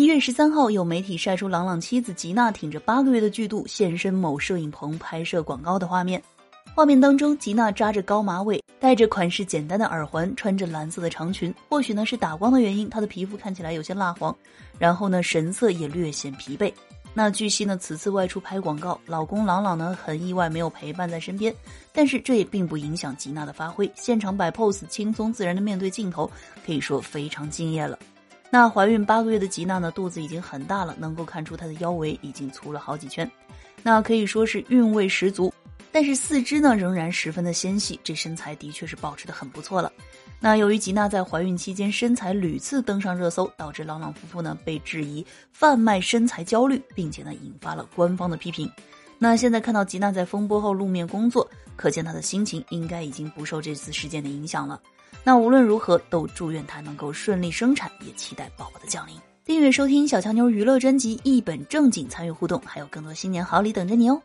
一月十三号，有媒体晒出朗朗妻子吉娜挺着八个月的巨肚现身某摄影棚拍摄广告的画面。画面当中，吉娜扎着高马尾，戴着款式简单的耳环，穿着蓝色的长裙。或许呢是打光的原因，她的皮肤看起来有些蜡黄，然后呢神色也略显疲惫。那据悉呢，此次外出拍广告，老公朗朗呢很意外没有陪伴在身边，但是这也并不影响吉娜的发挥，现场摆 pose，轻松自然的面对镜头，可以说非常敬业了。那怀孕八个月的吉娜呢，肚子已经很大了，能够看出她的腰围已经粗了好几圈，那可以说是韵味十足。但是四肢呢仍然十分的纤细，这身材的确是保持的很不错了。那由于吉娜在怀孕期间身材屡次登上热搜，导致朗朗夫妇呢被质疑贩卖身材焦虑，并且呢引发了官方的批评。那现在看到吉娜在风波后露面工作，可见她的心情应该已经不受这次事件的影响了。那无论如何，都祝愿她能够顺利生产，也期待宝宝的降临。订阅收听小强妞娱乐专辑，一本正经参与互动，还有更多新年好礼等着你哦。